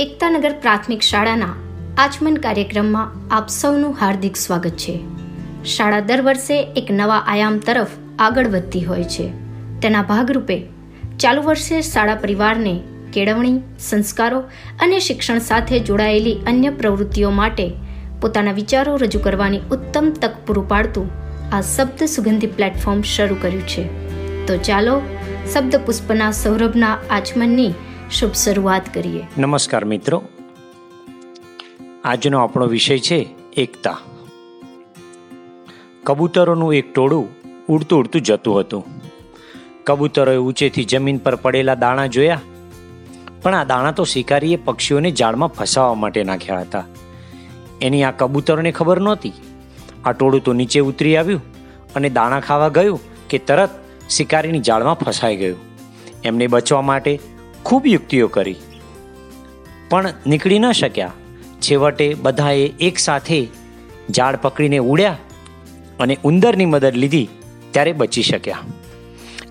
એકતાનગર પ્રાથમિક શાળાના આચમન કાર્યક્રમમાં આપ સૌનું હાર્દિક સ્વાગત છે. શાળા દર વર્ષે એક નવા આયામ તરફ આગળ વધતી હોય છે. તેના ભાગરૂપે ચાલુ વર્ષે શાળા પરિવારને કેળવણી, સંસ્કારો અને શિક્ષણ સાથે જોડાયેલી અન્ય પ્રવૃત્તિઓ માટે પોતાના વિચારો રજૂ કરવાની ઉત્તમ તક પૂરું પાડતું આ શબ્દ સુગંધી પ્લેટફોર્મ શરૂ કર્યું છે. તો ચાલો શબ્દ પુષ્પના સૌરભના આચમનની શુભ શરૂઆત કરીએ. નમસ્કાર મિત્રો. આજનો આપણો વિષય છે એકતા. કબૂતરોનું એક ટોળું ઉડતું ઉડતું જતું હતું. કબૂતરોએ ઊંચેથી જમીન પર પડેલા દાણા જોયા. પણ આ દાણા તો શિકારીએ પક્ષીઓને જાળમાં ફસાવવા માટે નાખ્યા હતા. એની આ કબૂતરોને ખબર નહોતી. આ ટોળું તો નીચે ઉતરી આવ્યું અને દાણા ખાવા ગયું કે તરત શિકારીની જાળમાં ફસાઈ ગયું. એમને બચવા માટે ખૂબ યુક્તિઓ કરી. પણ નીકળી ન શક્યા. છેવટે બધાએ એક સાથે ઝાડ પકડીને ઉડ્યા અને ઉંદરની મદદ લીધી ત્યારે બચી શક્યા.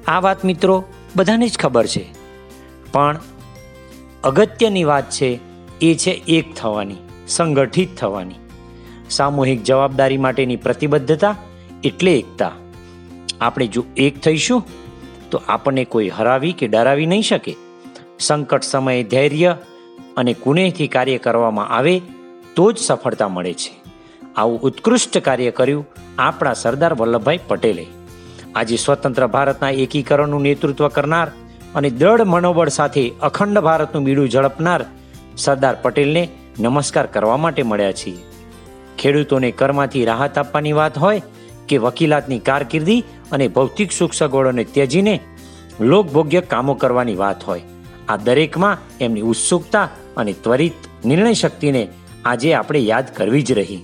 આ વાત મિત્રો બધાને જ ખબર છે. પણ અગત્યની વાત છે એ છે એક થવાની, સંગઠિત થવાની. સામૂહિક જવાબદારી માટેની પ્રતિબદ્ધતા એટલે એકતા. આપણે જો એક થઈશું, તો આપણને કોઈ હરાવી કે ડરાવી નહીં શકે. સંકટ સમયે ધૈર્ય અને કુનેહથી કાર્ય કરવામાં આવે, તો જ સફળતા મળે છે. આવું ઉત્કૃષ્ટ કાર્ય કર્યું આપણા સરદાર વલ્લભભાઈ પટેલે. આજે સ્વતંત્ર ભારતના એકીકરણનું નેતૃત્વ કરનાર અને દ્રઢ મનોબળ સાથે અખંડ ભારતનું બીડું ઝડપનાર સરદાર પટેલને નમસ્કાર કરવા માટે મળ્યા છીએ. ખેડૂતોને કરમાંથી રાહત આપવાની વાત હોય કે વકીલાતની કારકિર્દી અને ભૌતિક સુખ સગવડોને ત્યજીને લોકભોગ્ય કામો કરવાની વાત હોય આ દરેકમાં એમની ઉત્સુકતા અને ત્વરિત નિર્ણય શક્તિને આજે આપણે યાદ કરવી જ રહી.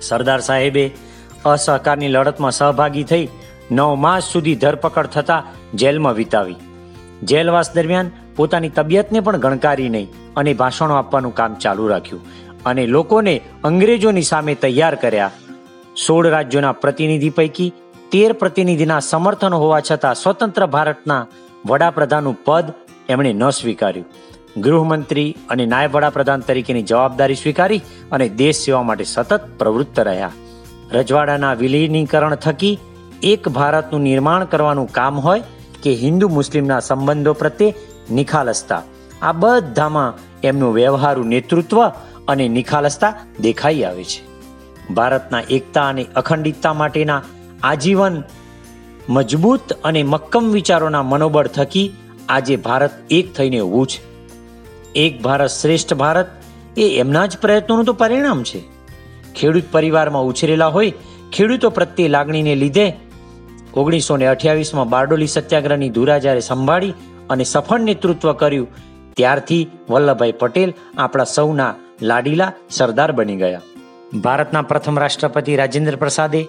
સરદાર સાહેબે અસહકારની લડતમાં સહભાગી થઈ નવ માસ સુધી ધરપકડ થતા જેલમાં વિતાવી. જેલવાસ દરમિયાન પોતાની તબિયતને પણ ગણકારી નહીં અને ભાષણો આપવાનું કામ ચાલુ રાખ્યું અને લોકોને અંગ્રેજોની સામે તૈયાર કર્યા. સોળ રાજ્યોના પ્રતિનિધિ પૈકી તેર પ્રતિનિધિના સમર્થન હોવા છતાં સ્વતંત્ર ભારતના વડાપ્રધાનનું પદ એમણે ન સ્વીકાર્યું. ગૃહમંત્રી અને નાયબ વડાપ્રધાન તરીકેની જવાબદારી સ્વીકારી અને દેશ સેવા માટે સતત પ્રવૃત્ત રહ્યા. રજવાડાના વિલીનીકરણ થકી એક ભારતનું નિર્માણ કરવાનું કામ હોય કે હિન્દુ મુસ્લિમના સંબંધો પ્રત્યે નિખાલસતા. આ બધામાં એમનું વ્યવહારુ નેતૃત્વ અને નિખાલસતા દેખાઈ આવે છે. ભારતના એકતા અને અખંડિતતા માટેના આજીવન મજબૂત અને મક્કમ વિચારોના મનોબળ થકી આજે ભારત એક થઈને ઊભું છે. એક ભારત શ્રેષ્ઠ ભારત એ એમના જ પ્રયત્નોનું તો પરિણામ છે. ખેડૂત પરિવારમાં ઉછરેલા હોય, ખેડૂતો પ્રત્યે લાગણીને લીધે ઓગણીસો ને અઠ્યાવીસમાં બારડોલી સત્યાગ્રહની ધુરા સંભાળી અને સફળ નેતૃત્વ કર્યું. ત્યારથી વલ્લભભાઈ પટેલ આપણા સૌના લાડીલા સરદાર બની ગયા. ભારતના પ્રથમ રાષ્ટ્રપતિ રાજેન્દ્ર પ્રસાદે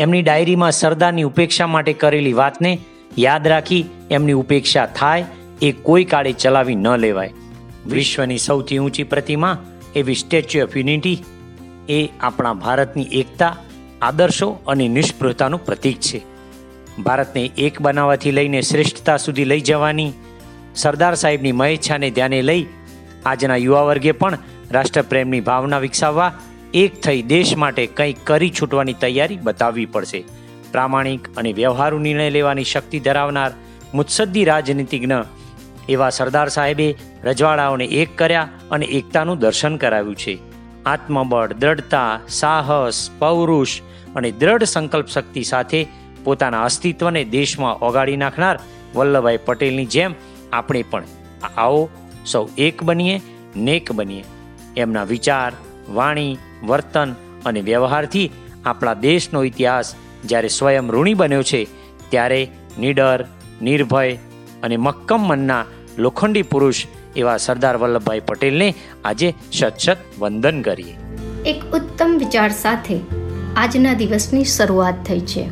એમની ડાયરીમાં સરદારની ઉપેક્ષા માટે કરેલી વાતને યાદ રાખી એમની ઉપેક્ષા થાય એ કોઈ કાળે ચલાવી ન લેવાય. વિશ્વની સૌથી ઊંચી પ્રતિમા એવી સ્ટેચ્યુ ઓફ યુનિટી એ આપણા ભારતની એકતા, આદર્શો અને નિષ્ફળતાનું પ્રતીક છે. ભારતને એક બનાવવાથી લઈને શ્રેષ્ઠતા સુધી લઈ જવાની સરદાર સાહેબની મહેચ્છાને ધ્યાને લઈ આજના યુવા વર્ગે પણ રાષ્ટ્રપ્રેમની ભાવના વિકસાવવા, એક થઈ દેશ માટે કંઈક કરી છૂટવાની તૈયારી બતાવવી પડશે. પ્રામાણિક અને વ્યવહારુ નિર્ણય લેવાની શક્તિ ધરાવનાર મુત્સદ્દી રાજનીતિજ્ઞ એવા સરદાર સાહેબે રજવાડાઓને એક કર્યા અને એકતાનું દર્શન કરાવ્યું છે. આત્મબળ, દ્રઢતા, સાહસ, પૌરુષ અને દ્રઢ સંકલ્પ શક્તિ સાથે પોતાના અસ્તિત્વને દેશમાં ઓગાળી નાખનાર વલ્લભભાઈ પટેલની જેમ આપણે પણ આવો, સૌ એક બનીએ, નેક બનીએ. એમના વિચાર, વાણી, વર્તન અને વ્યવહારથી આપણા દેશનો ઇતિહાસ જ્યારે સ્વયં ઋણી બન્યો છે, ત્યારે નિડર, નિર્ભય અને મક્કમ મનના લોખંડી પુરુષ એવા સરદાર વલ્લભભાઈ પટેલને આજે શત વંદન કરીએ. એક ઉત્તમ વિચાર સાથે આજના દિવસની શરૂઆત થઈ છે.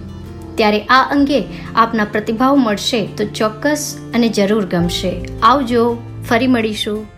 ત્યારે આ અંગે આપના પ્રતિભાવ મળશે તો ચોક્કસ અને જરૂર ગમશે. આવજો, ફરી મળીશું.